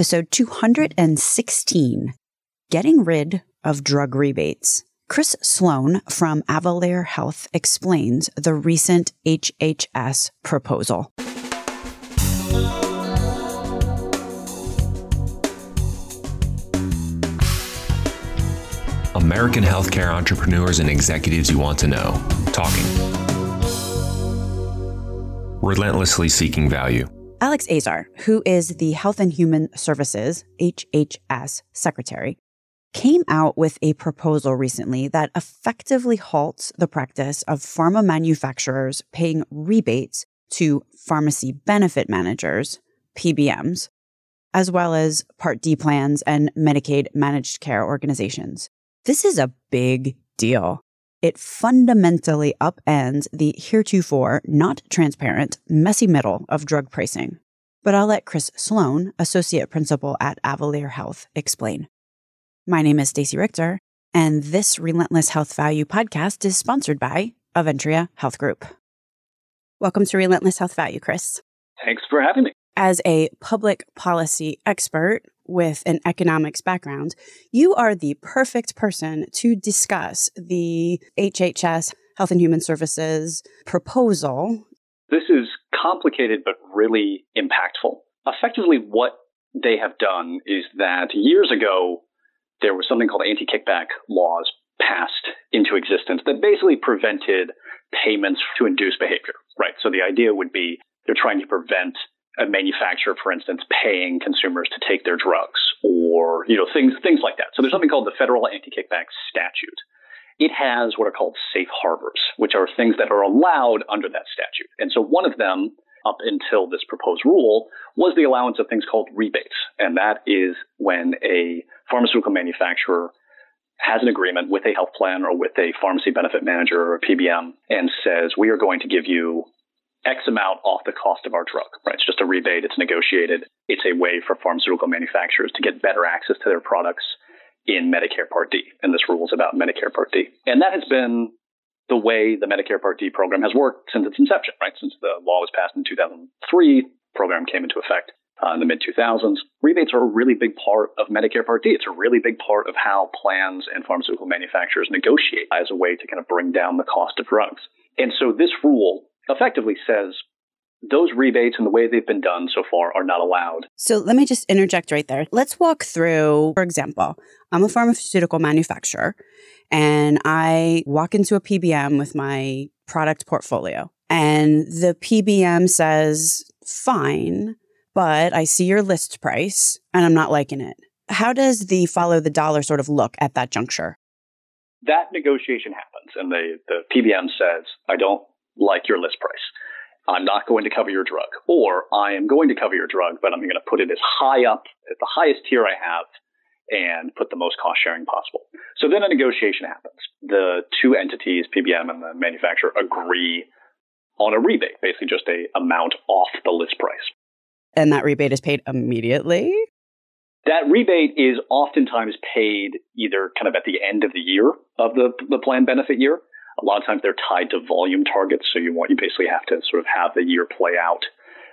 episode 216 Getting Rid of Drug Rebates. Chris Sloan from Avalere Health explains the recent HHS proposal. American healthcare entrepreneurs and executives you want to know. Talking. Relentlessly seeking value. Alex Azar, who is the Health and Human Services HHS secretary, came out with a proposal recently that effectively halts the practice of pharma manufacturers paying rebates to pharmacy benefit managers, PBMs, as well as Part D plans and Medicaid managed care organizations. This is a big deal. It fundamentally upends the heretofore not transparent, messy middle of drug pricing. But I'll let Chris Sloan, associate principal at Avalere Health, explain. My name is Stacey Richter, and this Relentless Health Value podcast is sponsored by Aventria Health Group. Welcome to Relentless Health Value, Chris. Thanks for having me. As a public policy expert with an economics background, you are the perfect person to discuss the HHS Health and Human Services proposal. This is complicated but really impactful. Effectively, what they have done is that years ago, there was something called anti kickback laws passed into existence that basically prevented payments to induce behavior, right? So the idea would be they're trying to prevent a manufacturer, for instance, paying consumers to take their drugs or, you know, things, things like that. So there's something called the federal anti-kickback statute. It has what are called safe harbors, which are things that are allowed under that statute. And so one of them up until this proposed rule was the allowance of things called rebates. And that is when a pharmaceutical manufacturer has an agreement with a health plan or with a pharmacy benefit manager or a PBM and says, we are going to give you X amount off the cost of our drug, right? It's just a rebate. It's negotiated. It's a way for pharmaceutical manufacturers to get better access to their products in Medicare Part D. And this rule is about Medicare Part D. And that has been the way the Medicare Part D program has worked since its inception, right? Since the law was passed in 2003, program came into effect uh, in the mid 2000s. Rebates are a really big part of Medicare Part D. It's a really big part of how plans and pharmaceutical manufacturers negotiate as a way to kind of bring down the cost of drugs. And so this rule effectively says those rebates and the way they've been done so far are not allowed. So let me just interject right there. Let's walk through, for example, I'm a pharmaceutical manufacturer and I walk into a PBM with my product portfolio and the PBM says, fine, but I see your list price and I'm not liking it. How does the follow the dollar sort of look at that juncture? That negotiation happens and the, the PBM says, I don't like your list price. I'm not going to cover your drug. Or I am going to cover your drug, but I'm going to put it as high up at the highest tier I have and put the most cost sharing possible. So then a negotiation happens. The two entities, PBM and the manufacturer, agree on a rebate, basically just a amount off the list price. And that rebate is paid immediately? That rebate is oftentimes paid either kind of at the end of the year of the, the plan benefit year, a lot of times they're tied to volume targets. So you want, you basically have to sort of have the year play out.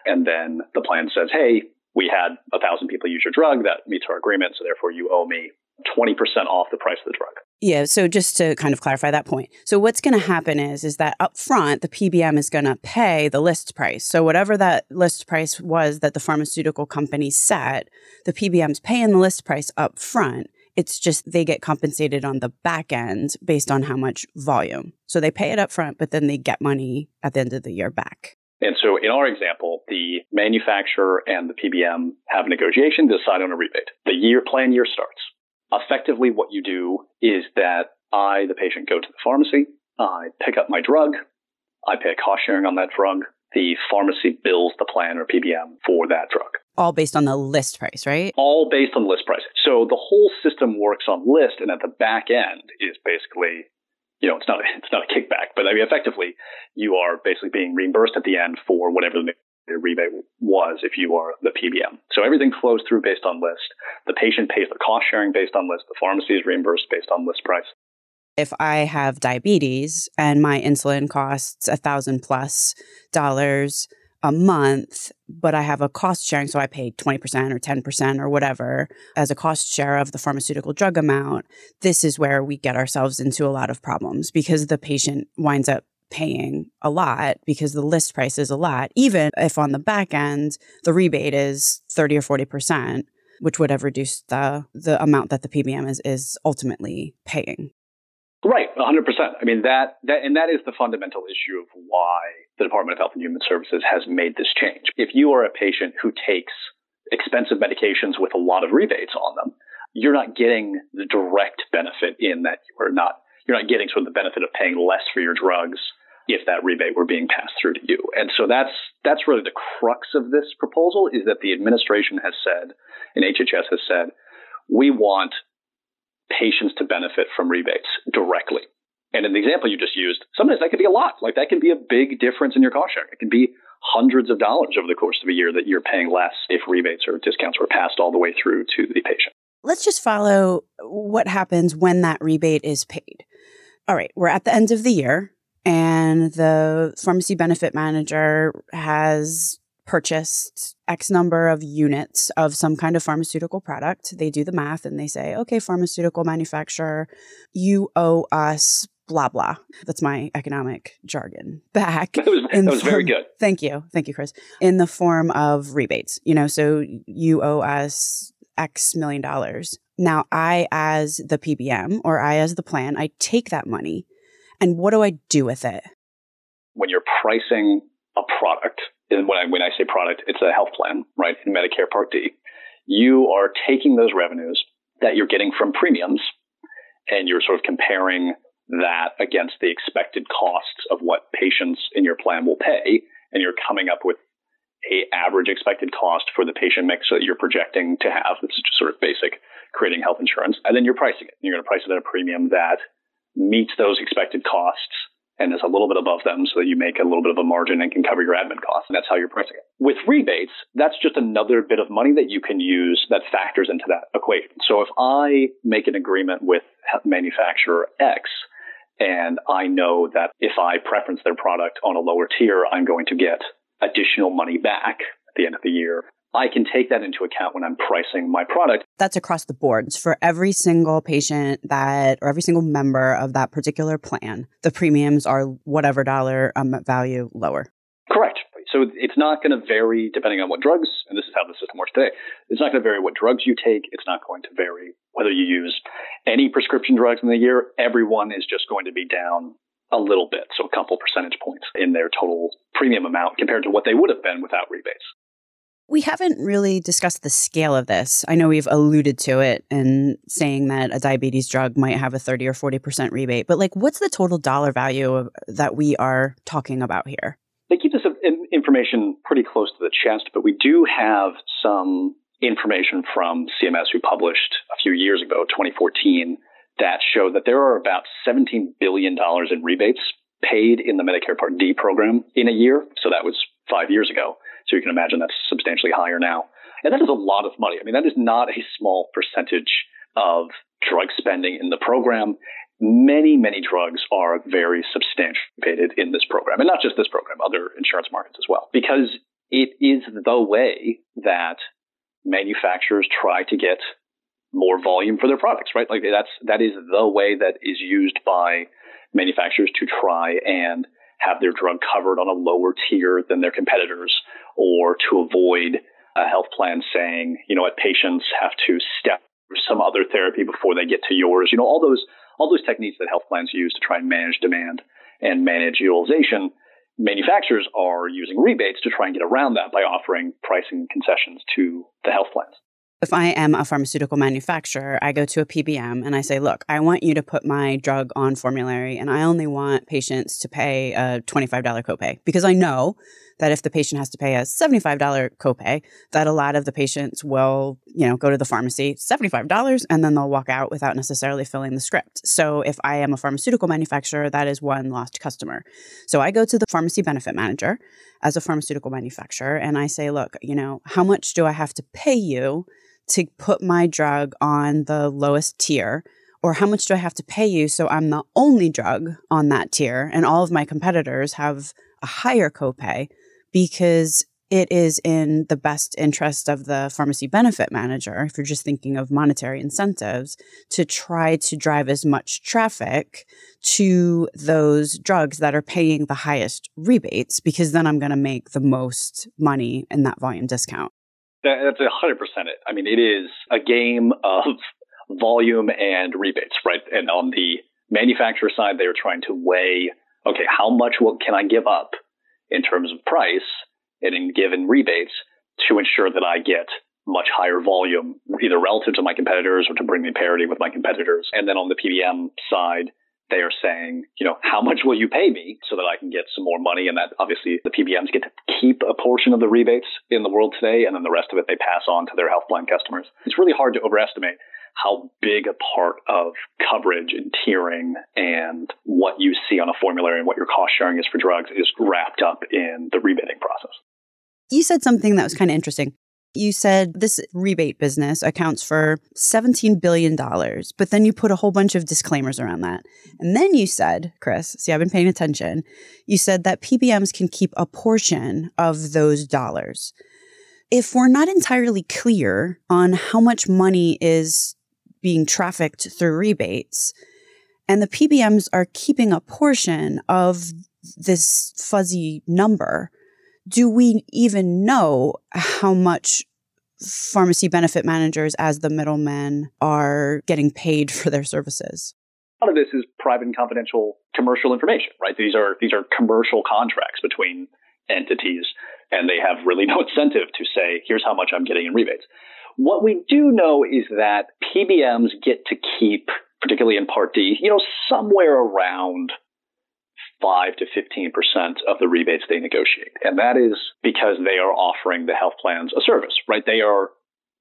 And then the plan says, hey, we had a thousand people use your drug. That meets our agreement. So therefore you owe me 20% off the price of the drug. Yeah, so just to kind of clarify that point. So what's going to happen is is that up front the PBM is going to pay the list price. So whatever that list price was that the pharmaceutical company set, the PBM's paying the list price up front. It's just they get compensated on the back end based on how much volume. So they pay it up front, but then they get money at the end of the year back. And so in our example, the manufacturer and the PBM have a negotiation decide on a rebate. The year plan year starts. Effectively, what you do is that I, the patient, go to the pharmacy, I pick up my drug, I pay a cost sharing on that drug. The pharmacy bills the plan or PBM for that drug all based on the list price, right? All based on list price. So the whole system works on list, and at the back end is basically, you know, it's not a, it's not a kickback, but I mean, effectively, you are basically being reimbursed at the end for whatever the rebate was if you are the PBM. So everything flows through based on list. The patient pays the cost sharing based on list. The pharmacy is reimbursed based on list price. If I have diabetes and my insulin costs a thousand plus dollars a month, but I have a cost sharing. So I pay 20% or 10% or whatever as a cost share of the pharmaceutical drug amount. This is where we get ourselves into a lot of problems because the patient winds up paying a lot because the list price is a lot, even if on the back end, the rebate is 30 or 40%, which would have reduced the, the amount that the PBM is, is ultimately paying. Right, 100%. I mean, that, that, and that is the fundamental issue of why the Department of Health and Human Services has made this change. If you are a patient who takes expensive medications with a lot of rebates on them, you're not getting the direct benefit in that you are not, you're not getting sort of the benefit of paying less for your drugs if that rebate were being passed through to you. And so that's, that's really the crux of this proposal is that the administration has said, and HHS has said, we want patients to benefit from rebates directly. And in the example you just used, sometimes that could be a lot. Like that can be a big difference in your cost sharing. It can be hundreds of dollars over the course of a year that you're paying less if rebates or discounts were passed all the way through to the patient. Let's just follow what happens when that rebate is paid. All right, we're at the end of the year, and the pharmacy benefit manager has purchased X number of units of some kind of pharmaceutical product. They do the math and they say, okay, pharmaceutical manufacturer, you owe us blah, blah. That's my economic jargon back. That was, that was form, very good. Thank you. Thank you, Chris. In the form of rebates, you know, so you owe us X million dollars. Now, I, as the PBM or I, as the plan, I take that money and what do I do with it? When you're pricing a product, and when I, when I say product, it's a health plan, right, in Medicare Part D. You are taking those revenues that you're getting from premiums and you're sort of comparing that against the expected costs of what patients in your plan will pay. And you're coming up with a average expected cost for the patient mix that you're projecting to have. This is just sort of basic creating health insurance. And then you're pricing it. You're going to price it at a premium that meets those expected costs and is a little bit above them so that you make a little bit of a margin and can cover your admin costs. And that's how you're pricing it. With rebates, that's just another bit of money that you can use that factors into that equation. So if I make an agreement with manufacturer X, and I know that if I preference their product on a lower tier, I'm going to get additional money back at the end of the year. I can take that into account when I'm pricing my product. That's across the boards for every single patient that, or every single member of that particular plan. The premiums are whatever dollar um, value lower. So it's not going to vary depending on what drugs, and this is how the system works today. It's not going to vary what drugs you take. It's not going to vary whether you use any prescription drugs in the year. Everyone is just going to be down a little bit, so a couple percentage points in their total premium amount compared to what they would have been without rebates. We haven't really discussed the scale of this. I know we've alluded to it and saying that a diabetes drug might have a 30 or 40% rebate, but like what's the total dollar value of, that we are talking about here? They keep this information pretty close to the chest, but we do have some information from CMS who published a few years ago, 2014, that showed that there are about $17 billion in rebates paid in the Medicare Part D program in a year. So that was five years ago. So you can imagine that's substantially higher now. And that is a lot of money. I mean, that is not a small percentage of drug spending in the program. Many, many drugs are very substantiated in this program, and not just this program, other insurance markets as well, because it is the way that manufacturers try to get more volume for their products, right? Like that's that is the way that is used by manufacturers to try and have their drug covered on a lower tier than their competitors or to avoid a health plan saying, you know what, patients have to step through some other therapy before they get to yours. You know, all those all those techniques that health plans use to try and manage demand and manage utilization. Manufacturers are using rebates to try and get around that by offering pricing concessions to the health plans. If I am a pharmaceutical manufacturer, I go to a PBM and I say, look, I want you to put my drug on formulary and I only want patients to pay a $25 copay because I know that if the patient has to pay a $75 copay, that a lot of the patients will, you know, go to the pharmacy, $75, and then they'll walk out without necessarily filling the script. So if I am a pharmaceutical manufacturer, that is one lost customer. So I go to the pharmacy benefit manager as a pharmaceutical manufacturer and I say, look, you know, how much do I have to pay you to put my drug on the lowest tier? Or how much do I have to pay you so I'm the only drug on that tier and all of my competitors have a higher copay, because it is in the best interest of the pharmacy benefit manager, if you're just thinking of monetary incentives, to try to drive as much traffic to those drugs that are paying the highest rebates, because then I'm going to make the most money in that volume discount. That's 100% it. I mean, it is a game of volume and rebates, right? And on the manufacturer side, they're trying to weigh, okay, how much what can I give up in terms of price and in given rebates to ensure that I get much higher volume, either relative to my competitors or to bring me parity with my competitors. And then on the PBM side, they are saying, you know, how much will you pay me so that I can get some more money? And that obviously the PBMs get to keep a portion of the rebates in the world today, and then the rest of it they pass on to their health plan customers. It's really hard to overestimate how big a part of coverage and tiering and what you see on a formulary and what your cost sharing is for drugs is wrapped up in the rebating process. You said something that was kind of interesting. You said this rebate business accounts for $17 billion, but then you put a whole bunch of disclaimers around that. And then you said, Chris, see, I've been paying attention. You said that PBMs can keep a portion of those dollars. If we're not entirely clear on how much money is being trafficked through rebates. And the PBMs are keeping a portion of this fuzzy number. Do we even know how much pharmacy benefit managers, as the middlemen, are getting paid for their services? A lot of this is private and confidential commercial information, right? These are these are commercial contracts between entities, and they have really no incentive to say, "Here's how much I'm getting in rebates." What we do know is that PBMs get to keep, particularly in Part D, you know, somewhere around 5 to 15% of the rebates they negotiate. And that is because they are offering the health plans a service, right? They are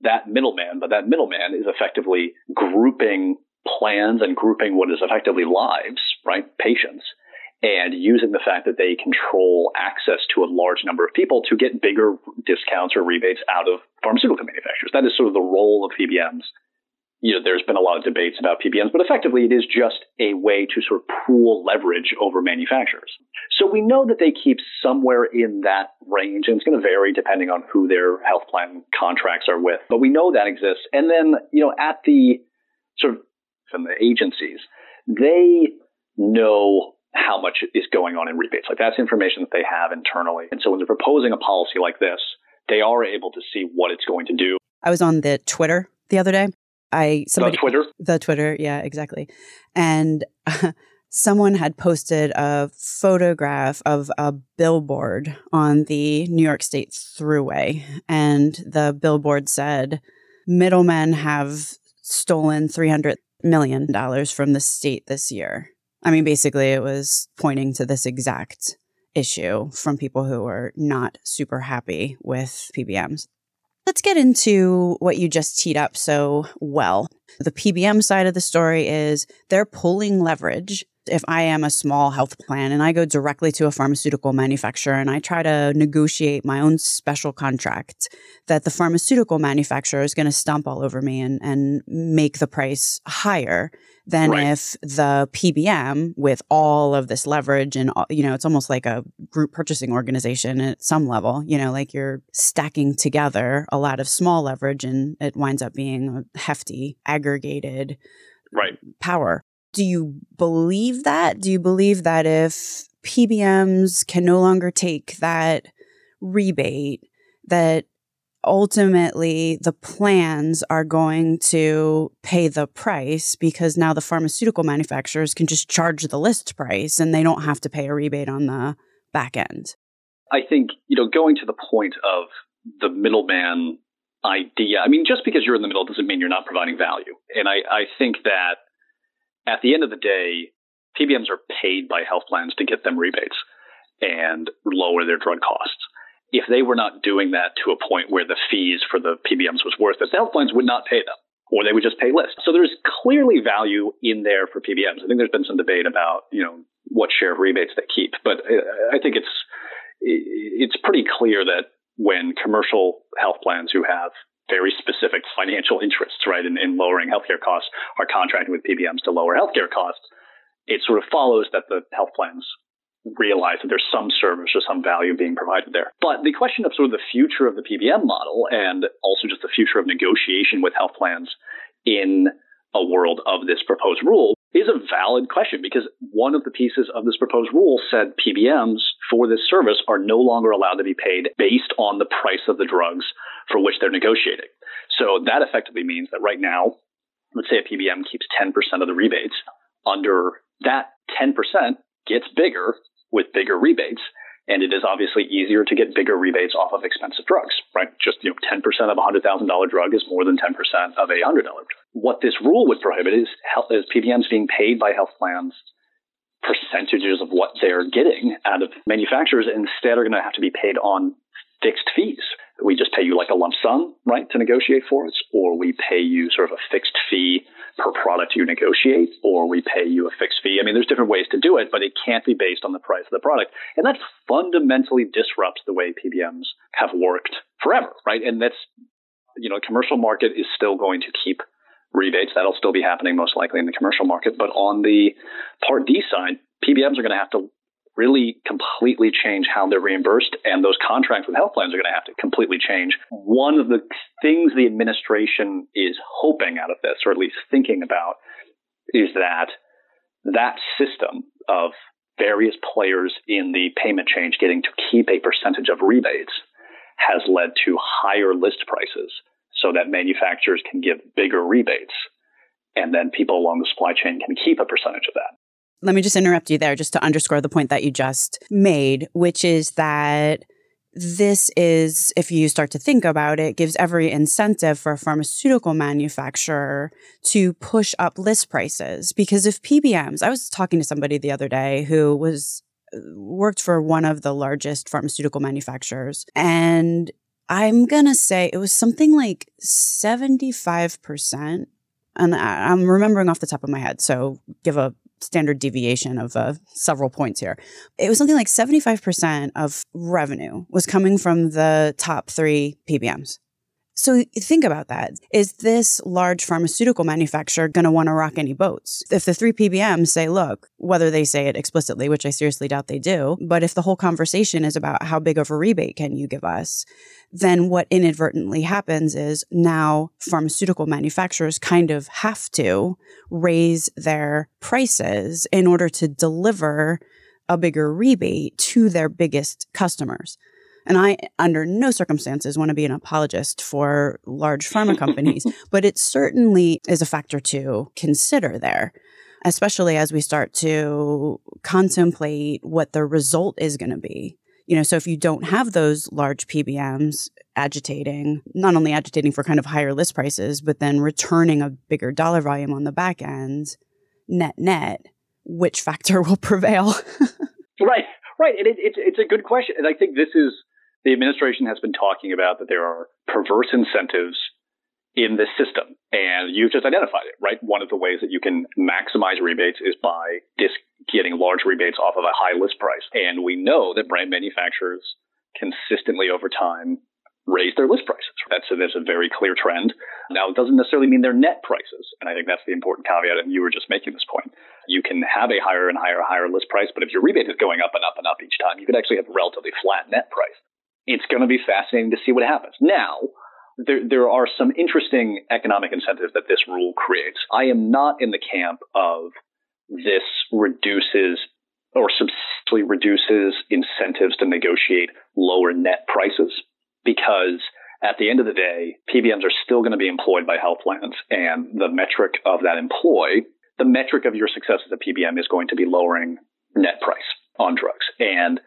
that middleman, but that middleman is effectively grouping plans and grouping what is effectively lives, right? Patients and using the fact that they control access to a large number of people to get bigger discounts or rebates out of pharmaceutical manufacturers. That is sort of the role of PBMs. You know, there's been a lot of debates about PBMs, but effectively it is just a way to sort of pool leverage over manufacturers. So we know that they keep somewhere in that range, and it's going to vary depending on who their health plan contracts are with. But we know that exists. And then, you know, at the sort of from the agencies, they know how much is going on in rebates. Like that's information that they have internally. And so when they're proposing a policy like this, they are able to see what it's going to do. I was on the Twitter the other day. I somebody, the Twitter, the Twitter, yeah, exactly. And uh, someone had posted a photograph of a billboard on the New York State Thruway, and the billboard said, "Middlemen have stolen three hundred million dollars from the state this year." I mean, basically, it was pointing to this exact issue from people who were not super happy with PBMs. Let's get into what you just teed up so well. The PBM side of the story is they're pulling leverage. If I am a small health plan and I go directly to a pharmaceutical manufacturer and I try to negotiate my own special contract, that the pharmaceutical manufacturer is going to stomp all over me and, and make the price higher than right. if the PBM with all of this leverage and uh, you know it's almost like a group purchasing organization at some level you know like you're stacking together a lot of small leverage and it winds up being a hefty aggregated right power do you believe that do you believe that if PBMs can no longer take that rebate that ultimately the plans are going to pay the price because now the pharmaceutical manufacturers can just charge the list price and they don't have to pay a rebate on the back end. I think, you know, going to the point of the middleman idea, I mean, just because you're in the middle doesn't mean you're not providing value. And I, I think that at the end of the day, PBMs are paid by health plans to get them rebates and lower their drug costs if they were not doing that to a point where the fees for the PBMs was worth it, the health plans would not pay them, or they would just pay less. So there's clearly value in there for PBMs. I think there's been some debate about you know what share of rebates they keep, but I think it's it's pretty clear that when commercial health plans who have very specific financial interests, right, in, in lowering healthcare costs, are contracting with PBMs to lower healthcare costs, it sort of follows that the health plans realize that there's some service or some value being provided there. But the question of sort of the future of the PBM model and also just the future of negotiation with health plans in a world of this proposed rule is a valid question because one of the pieces of this proposed rule said PBMs for this service are no longer allowed to be paid based on the price of the drugs for which they're negotiating. So that effectively means that right now, let's say a PBM keeps 10% of the rebates. Under that 10% gets bigger with bigger rebates. And it is obviously easier to get bigger rebates off of expensive drugs, right? Just, you know, 10% of a $100,000 drug is more than 10% of a $100 drug. What this rule would prohibit is, health, is PBMs being paid by health plans percentages of what they're getting out of manufacturers instead are going to have to be paid on fixed fees. We just pay you like a lump sum, right, to negotiate for us, or we pay you sort of a fixed fee per product you negotiate, or we pay you a fixed fee. I mean, there's different ways to do it, but it can't be based on the price of the product. And that fundamentally disrupts the way PBMs have worked forever, right? And that's, you know, commercial market is still going to keep rebates. That'll still be happening most likely in the commercial market. But on the Part D side, PBMs are going to have to really completely change how they're reimbursed, and those contracts with health plans are going to have to completely change. One of the things the administration is hoping out of this, or at least thinking about, is that that system of various players in the payment change getting to keep a percentage of rebates has led to higher list prices so that manufacturers can give bigger rebates and then people along the supply chain can keep a percentage of that. Let me just interrupt you there just to underscore the point that you just made, which is that this is, if you start to think about it, gives every incentive for a pharmaceutical manufacturer to push up list prices. Because if PBMs, I was talking to somebody the other day who was uh, worked for one of the largest pharmaceutical manufacturers and I'm going to say it was something like 75% and I'm remembering off the top of my head, so give a standard deviation of uh, several points here. It was something like 75% of revenue was coming from the top three PBMs. So think about that. Is this large pharmaceutical manufacturer going to want to rock any boats? If the three PBMs say, look, whether they say it explicitly, which I seriously doubt they do, but if the whole conversation is about how big of a rebate can you give us, then what inadvertently happens is now pharmaceutical manufacturers kind of have to raise their prices in order to deliver a bigger rebate to their biggest customers. And I, under no circumstances, want to be an apologist for large pharma companies, but it certainly is a factor to consider there, especially as we start to contemplate what the result is going to be. You know, so if you don't have those large PBMs agitating, not only agitating for kind of higher list prices, but then returning a bigger dollar volume on the back end, net net, which factor will prevail? right, right. And it, it's it's a good question, and I think this is the administration has been talking about that there are perverse incentives in this system. And you've just identified it, right? One of the ways that you can maximize rebates is by getting large rebates off of a high list price. And we know that brand manufacturers consistently over time raise their list prices. That's a, that's a very clear trend. Now, it doesn't necessarily mean their net prices. And I think that's the important caveat. And you were just making this point. You can have a higher and higher, higher list price, but if your rebate is going up and up and up each time, you could actually have a relatively flat net price it's going to be fascinating to see what happens. Now, there, there are some interesting economic incentives that this rule creates. I am not in the camp of this reduces or substantially reduces incentives to negotiate lower net prices because at the end of the day, PBMs are still going to be employed by health plans and the metric of that employ, the metric of your success as a PBM is going to be lowering net price on drugs. And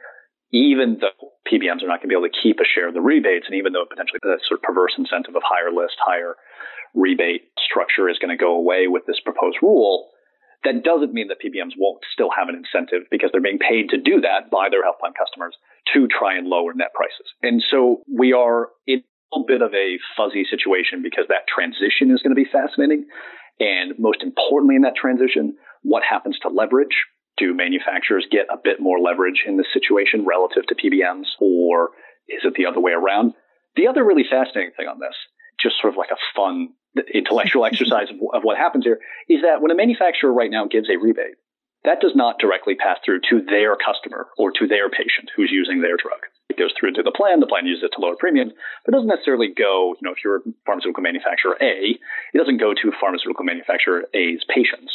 even though PBMs are not going to be able to keep a share of the rebates, and even though potentially the sort of perverse incentive of higher list, higher rebate structure is going to go away with this proposed rule, that doesn't mean that PBMs won't still have an incentive because they're being paid to do that by their health plan customers to try and lower net prices. And so we are in a little bit of a fuzzy situation because that transition is going to be fascinating. And most importantly in that transition, what happens to leverage? Do manufacturers get a bit more leverage in this situation relative to PBMs, or is it the other way around? The other really fascinating thing on this, just sort of like a fun intellectual exercise of, of what happens here, is that when a manufacturer right now gives a rebate, that does not directly pass through to their customer or to their patient who's using their drug. It goes through to the plan. The plan uses it to lower premiums, but it doesn't necessarily go, you know, if you're a pharmaceutical manufacturer A, it doesn't go to pharmaceutical manufacturer A's patients.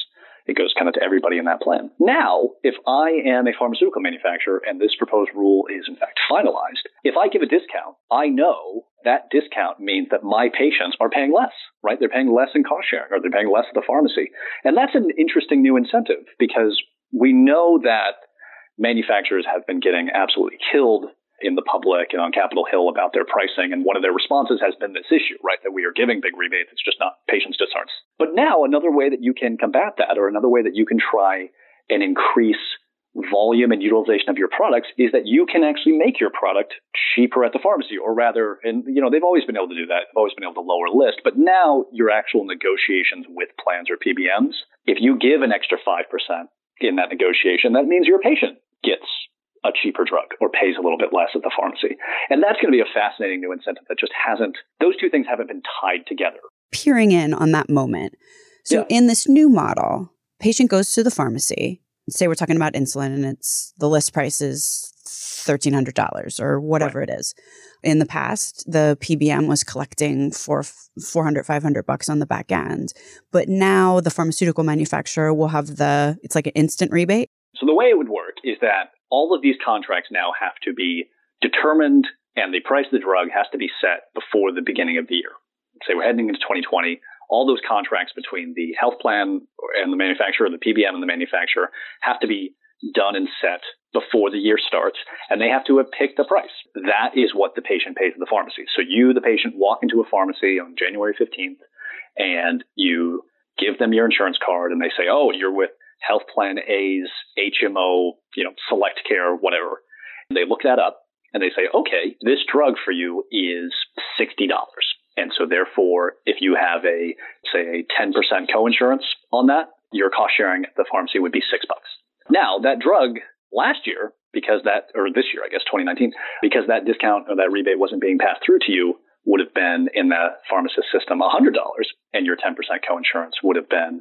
It goes kind of to everybody in that plan. Now, if I am a pharmaceutical manufacturer and this proposed rule is in fact finalized, if I give a discount, I know that discount means that my patients are paying less, right? They're paying less in cost sharing or they're paying less at the pharmacy. And that's an interesting new incentive because we know that manufacturers have been getting absolutely killed in the public and on Capitol Hill about their pricing. And one of their responses has been this issue, right? That we are giving big rebates. It's just not, patients just aren't. But now another way that you can combat that or another way that you can try and increase volume and utilization of your products is that you can actually make your product cheaper at the pharmacy or rather and you know they've always been able to do that they've always been able to lower list but now your actual negotiations with plans or PBMs if you give an extra 5% in that negotiation that means your patient gets a cheaper drug or pays a little bit less at the pharmacy. And that's going to be a fascinating new incentive that just hasn't, those two things haven't been tied together. Peering in on that moment. So yeah. in this new model, patient goes to the pharmacy. Say we're talking about insulin and it's the list price is $1,300 or whatever right. it is. In the past, the PBM was collecting for 400, 500 bucks on the back end. But now the pharmaceutical manufacturer will have the, it's like an instant rebate. So the way it would work is that all of these contracts now have to be determined and the price of the drug has to be set before the beginning of the year. Say we're heading into 2020, all those contracts between the health plan and the manufacturer, the PBM and the manufacturer have to be done and set before the year starts, and they have to have picked the price. That is what the patient pays at the pharmacy. So you, the patient, walk into a pharmacy on January 15th, and you give them your insurance card, and they say, "Oh, you're with Health Plan A's HMO, you know, Select Care, whatever. And they look that up and they say, okay, this drug for you is $60. And so therefore, if you have a, say, a 10% coinsurance on that, your cost sharing at the pharmacy would be six bucks. Now, that drug last year, because that, or this year, I guess, 2019, because that discount or that rebate wasn't being passed through to you, would have been in the pharmacist system $100 and your 10% coinsurance would have been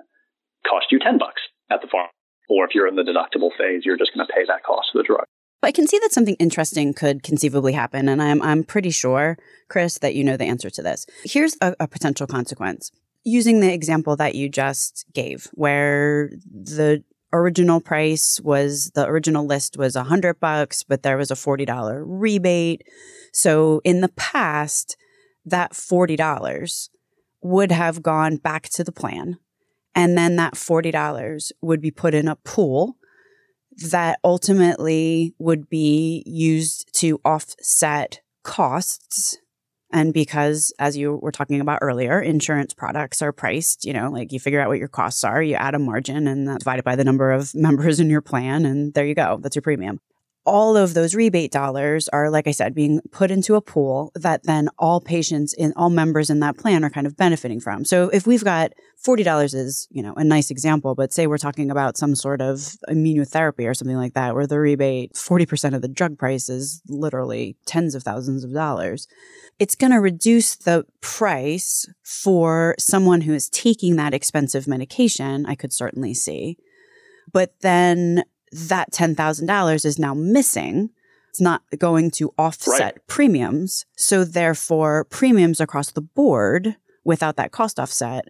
cost you 10 bucks at the farm. Or if you're in the deductible phase, you're just going to pay that cost of the drug. But I can see that something interesting could conceivably happen, and I'm I'm pretty sure, Chris, that you know the answer to this. Here's a, a potential consequence. Using the example that you just gave, where the original price was the original list was a hundred bucks, but there was a forty dollar rebate. So in the past, that forty dollars would have gone back to the plan and then that $40 would be put in a pool that ultimately would be used to offset costs. And because, as you were talking about earlier, insurance products are priced, you know, like you figure out what your costs are, you add a margin and that's divided by the number of members in your plan, and there you go. That's your premium all of those rebate dollars are, like I said, being put into a pool that then all patients in all members in that plan are kind of benefiting from. So if we've got $40 is, you know, a nice example, but say we're talking about some sort of immunotherapy or something like that, where the rebate, 40% of the drug price is literally tens of thousands of dollars. It's going to reduce the price for someone who is taking that expensive medication. I could certainly see. But then that $10,000 is now missing. It's not going to offset right. premiums. So therefore, premiums across the board without that cost offset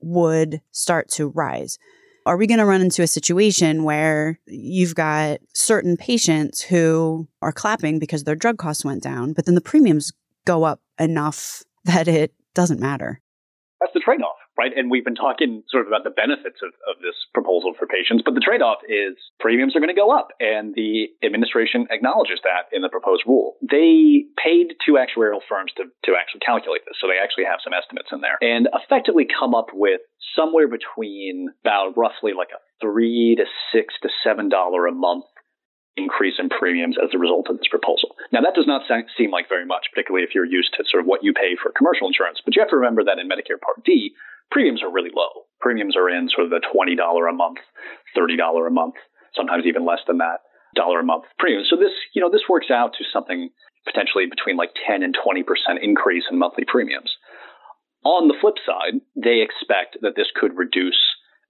would start to rise. Are we going to run into a situation where you've got certain patients who are clapping because their drug costs went down, but then the premiums go up enough that it doesn't matter? That's the trade off right? And we've been talking sort of about the benefits of, of this proposal for patients, but the trade off is premiums are going to go up. And the administration acknowledges that in the proposed rule. They paid two actuarial firms to, to actually calculate this. So they actually have some estimates in there and effectively come up with somewhere between about roughly like a three to six to seven dollar a month increase in premiums as a result of this proposal. Now, that does not seem like very much, particularly if you're used to sort of what you pay for commercial insurance. But you have to remember that in Medicare Part D, premiums are really low. Premiums are in sort of the $20 a month, $30 a month, sometimes even less than that dollar a month premium. So this, you know, this works out to something potentially between like 10 and 20% increase in monthly premiums. On the flip side, they expect that this could reduce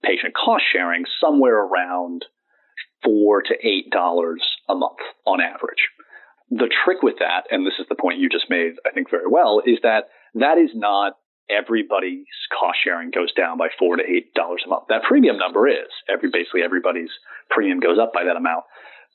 patient cost sharing somewhere around four to eight dollars a month on average. The trick with that, and this is the point you just made, I think very well, is that that is not everybody's cost sharing goes down by four to eight dollars a month. That premium number is every basically everybody's premium goes up by that amount.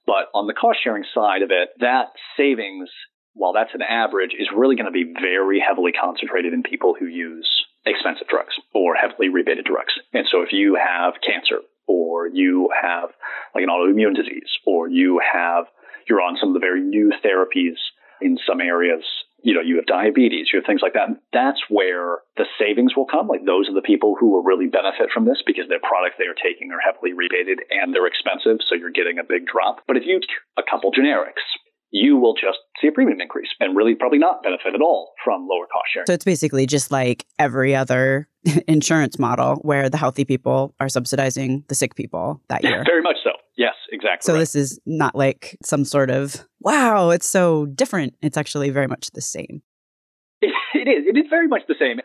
But on the cost sharing side of it, that savings, while that's an average, is really going to be very heavily concentrated in people who use expensive drugs or heavily rebated drugs. And so if you have cancer or you have like an autoimmune disease or you have you're on some of the very new therapies in some areas you know, you have diabetes, you have things like that. That's where the savings will come. Like those are the people who will really benefit from this because their products they are taking are heavily rebated and they're expensive. So you're getting a big drop. But if you a couple generics, you will just see a premium increase and really probably not benefit at all from lower cost sharing. So it's basically just like every other insurance model where the healthy people are subsidizing the sick people that year. Very much so. Yes, exactly. So right. this is not like some sort of wow, it's so different. It's actually very much the same. It, it is. It is very much the same.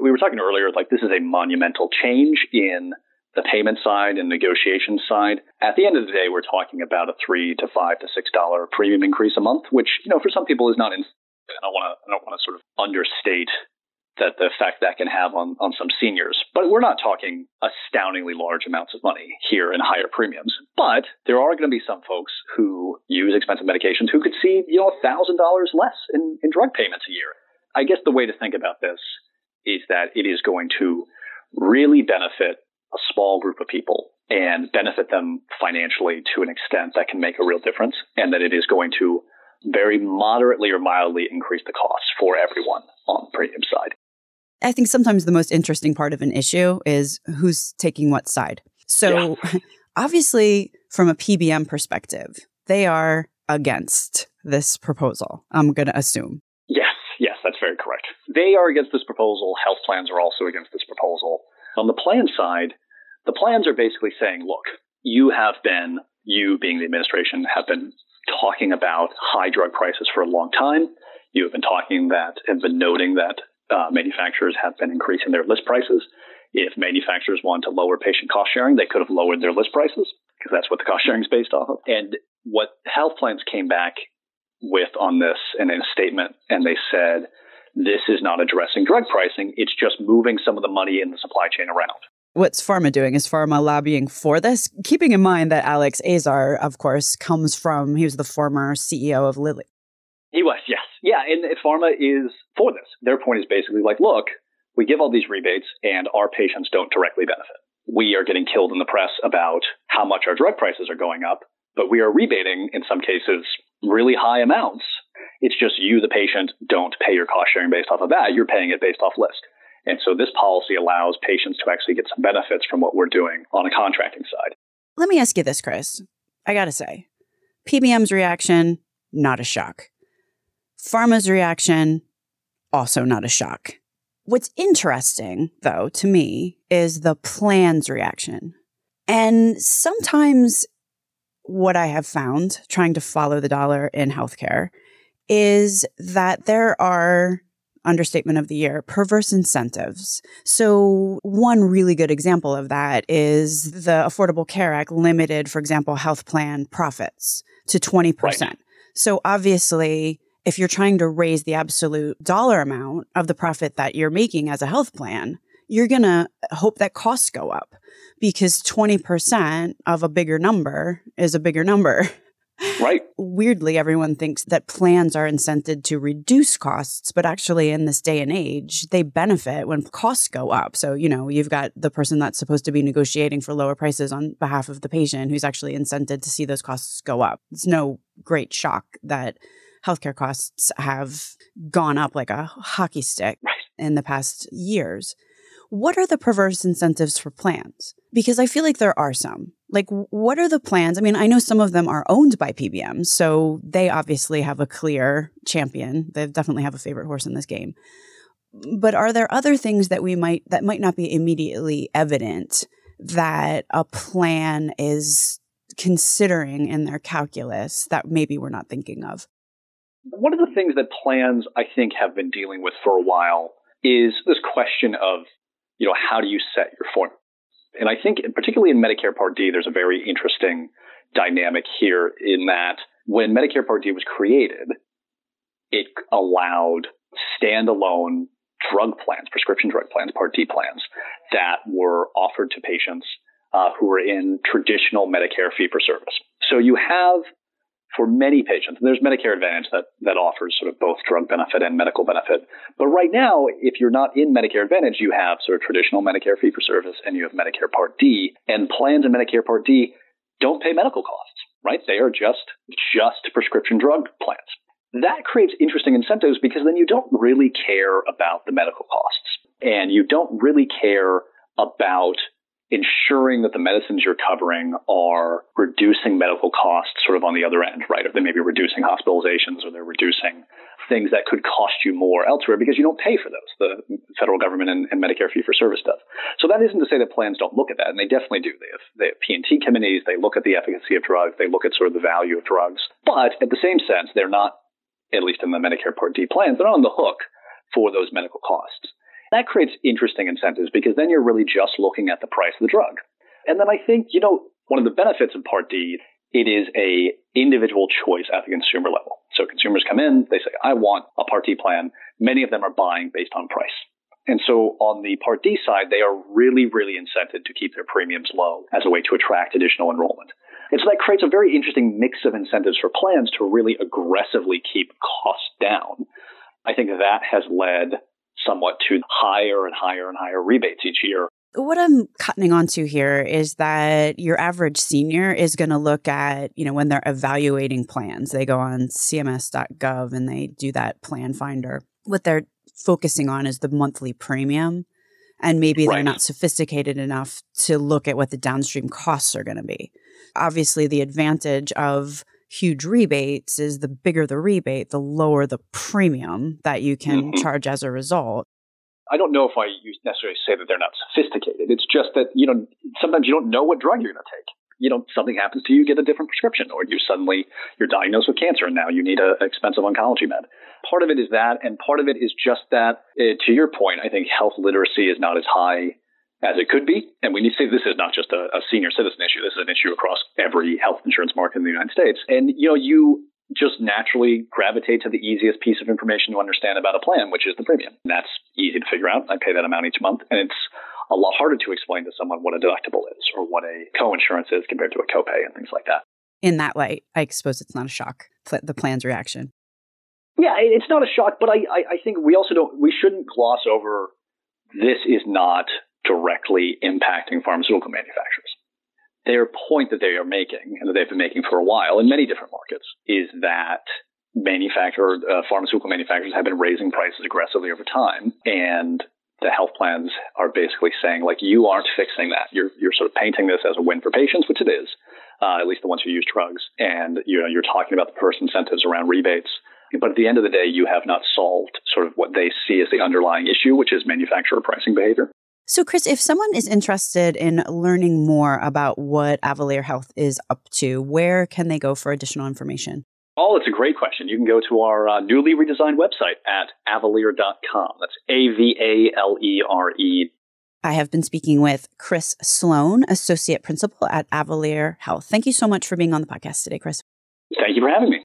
We were talking earlier, like this is a monumental change in the payment side and negotiation side. At the end of the day, we're talking about a three to five to six dollar premium increase a month, which you know for some people is not. In, I don't want to. I don't want to sort of understate that the effect that can have on on some seniors. But we're not talking astoundingly large amounts of money here in higher premiums. But there are going to be some folks who use expensive medications who could see you know a thousand dollars less in, in drug payments a year. I guess the way to think about this is that it is going to really benefit a small group of people and benefit them financially to an extent that can make a real difference, and that it is going to very moderately or mildly increase the costs for everyone on the premium side. I think sometimes the most interesting part of an issue is who's taking what side. So, yeah. obviously, from a PBM perspective, they are against this proposal, I'm going to assume. Yes, yes, that's very correct. They are against this proposal. Health plans are also against this proposal. On the plan side, the plans are basically saying, look, you have been, you being the administration, have been talking about high drug prices for a long time. You have been talking that and been noting that uh, manufacturers have been increasing their list prices. If manufacturers want to lower patient cost sharing, they could have lowered their list prices because that's what the cost sharing is based off of. And what health plans came back with on this and in a statement, and they said, this is not addressing drug pricing. It's just moving some of the money in the supply chain around. What's pharma doing? Is pharma lobbying for this? Keeping in mind that Alex Azar, of course, comes from, he was the former CEO of Lilly. He was, yes. Yeah, and pharma is for this. Their point is basically like, look, we give all these rebates and our patients don't directly benefit. We are getting killed in the press about how much our drug prices are going up, but we are rebating, in some cases, really high amounts. It's just you, the patient, don't pay your cost sharing based off of that. You're paying it based off list. And so this policy allows patients to actually get some benefits from what we're doing on a contracting side. Let me ask you this, Chris. I got to say, PBM's reaction, not a shock. Pharma's reaction, also not a shock. What's interesting, though, to me, is the plan's reaction. And sometimes what I have found trying to follow the dollar in healthcare is that there are understatement of the year, perverse incentives. So, one really good example of that is the Affordable Care Act limited, for example, health plan profits to 20%. Right. So, obviously, if you're trying to raise the absolute dollar amount of the profit that you're making as a health plan, you're going to hope that costs go up because 20% of a bigger number is a bigger number. Right. Weirdly, everyone thinks that plans are incented to reduce costs, but actually, in this day and age, they benefit when costs go up. So, you know, you've got the person that's supposed to be negotiating for lower prices on behalf of the patient who's actually incented to see those costs go up. It's no great shock that healthcare costs have gone up like a hockey stick right. in the past years. What are the perverse incentives for plans? Because I feel like there are some. Like, what are the plans? I mean, I know some of them are owned by PBMs, so they obviously have a clear champion. They definitely have a favorite horse in this game. But are there other things that we might that might not be immediately evident that a plan is considering in their calculus that maybe we're not thinking of? One of the things that plans I think have been dealing with for a while is this question of, you know, how do you set your formula? And I think, particularly in Medicare Part D, there's a very interesting dynamic here in that when Medicare Part D was created, it allowed standalone drug plans, prescription drug plans, Part D plans, that were offered to patients uh, who were in traditional Medicare fee for service. So you have for many patients, and there's Medicare Advantage that, that offers sort of both drug benefit and medical benefit. But right now, if you're not in Medicare Advantage, you have sort of traditional Medicare fee for service and you have Medicare Part D. And plans in Medicare Part D don't pay medical costs, right? They are just just prescription drug plans. That creates interesting incentives because then you don't really care about the medical costs and you don't really care about ensuring that the medicines you're covering are reducing medical costs sort of on the other end, right? Or they may be reducing hospitalizations or they're reducing things that could cost you more elsewhere because you don't pay for those. The federal government and, and Medicare fee for service does. So that isn't to say that plans don't look at that, and they definitely do. They have, they have P&T committees. They look at the efficacy of drugs. They look at sort of the value of drugs. But at the same sense, they're not, at least in the Medicare Part D plans, they're not on the hook for those medical costs. That creates interesting incentives because then you're really just looking at the price of the drug. And then I think, you know, one of the benefits of Part D, it is a individual choice at the consumer level. So consumers come in, they say, I want a Part D plan. Many of them are buying based on price. And so on the Part D side, they are really, really incented to keep their premiums low as a way to attract additional enrollment. And so that creates a very interesting mix of incentives for plans to really aggressively keep costs down. I think that has led somewhat to higher and higher and higher rebates each year. What I'm cutting onto here is that your average senior is going to look at, you know, when they're evaluating plans, they go on cms.gov and they do that plan finder. What they're focusing on is the monthly premium. And maybe right. they're not sophisticated enough to look at what the downstream costs are going to be. Obviously, the advantage of huge rebates is the bigger the rebate, the lower the premium that you can mm-hmm. charge as a result. I don't know if I necessarily say that they're not sophisticated. It's just that, you know, sometimes you don't know what drug you're going to take. You know, something happens to you, you get a different prescription, or you suddenly, you're diagnosed with cancer and now you need an expensive oncology med. Part of it is that, and part of it is just that, uh, to your point, I think health literacy is not as high as it could be. And we need to say this is not just a, a, senior citizen issue. This is an issue across every health insurance market in the United States. And, you know, you just naturally gravitate to the easiest piece of information to understand about a plan, which is the premium. And that's easy to figure out. I pay that amount each month. And it's a lot harder to explain to someone what a deductible is or what a co-insurance is compared to a copay and things like that. In that light, I suppose it's not a shock, the plan's reaction. Yeah, it's not a shock, but I, I, I think we also don't, we shouldn't gloss over this is not directly impacting pharmaceutical manufacturers. Their point that they are making, and that they've been making for a while in many different markets, is that manufacturer, uh, pharmaceutical manufacturers have been raising prices aggressively over time, and the health plans are basically saying, like, you aren't fixing that. You're you're sort of painting this as a win for patients, which it is, uh, at least the ones who use drugs, and you know you're talking about the first incentives around rebates. But at the end of the day, you have not solved sort of what they see as the underlying issue, which is manufacturer pricing behavior. So, Chris, if someone is interested in learning more about what Avalere Health is up to, where can they go for additional information? Oh, it's a great question. You can go to our uh, newly redesigned website at avalere.com. That's A V A L E R E. I have been speaking with Chris Sloan, Associate Principal at Avalere Health. Thank you so much for being on the podcast today, Chris. Thank you for having me.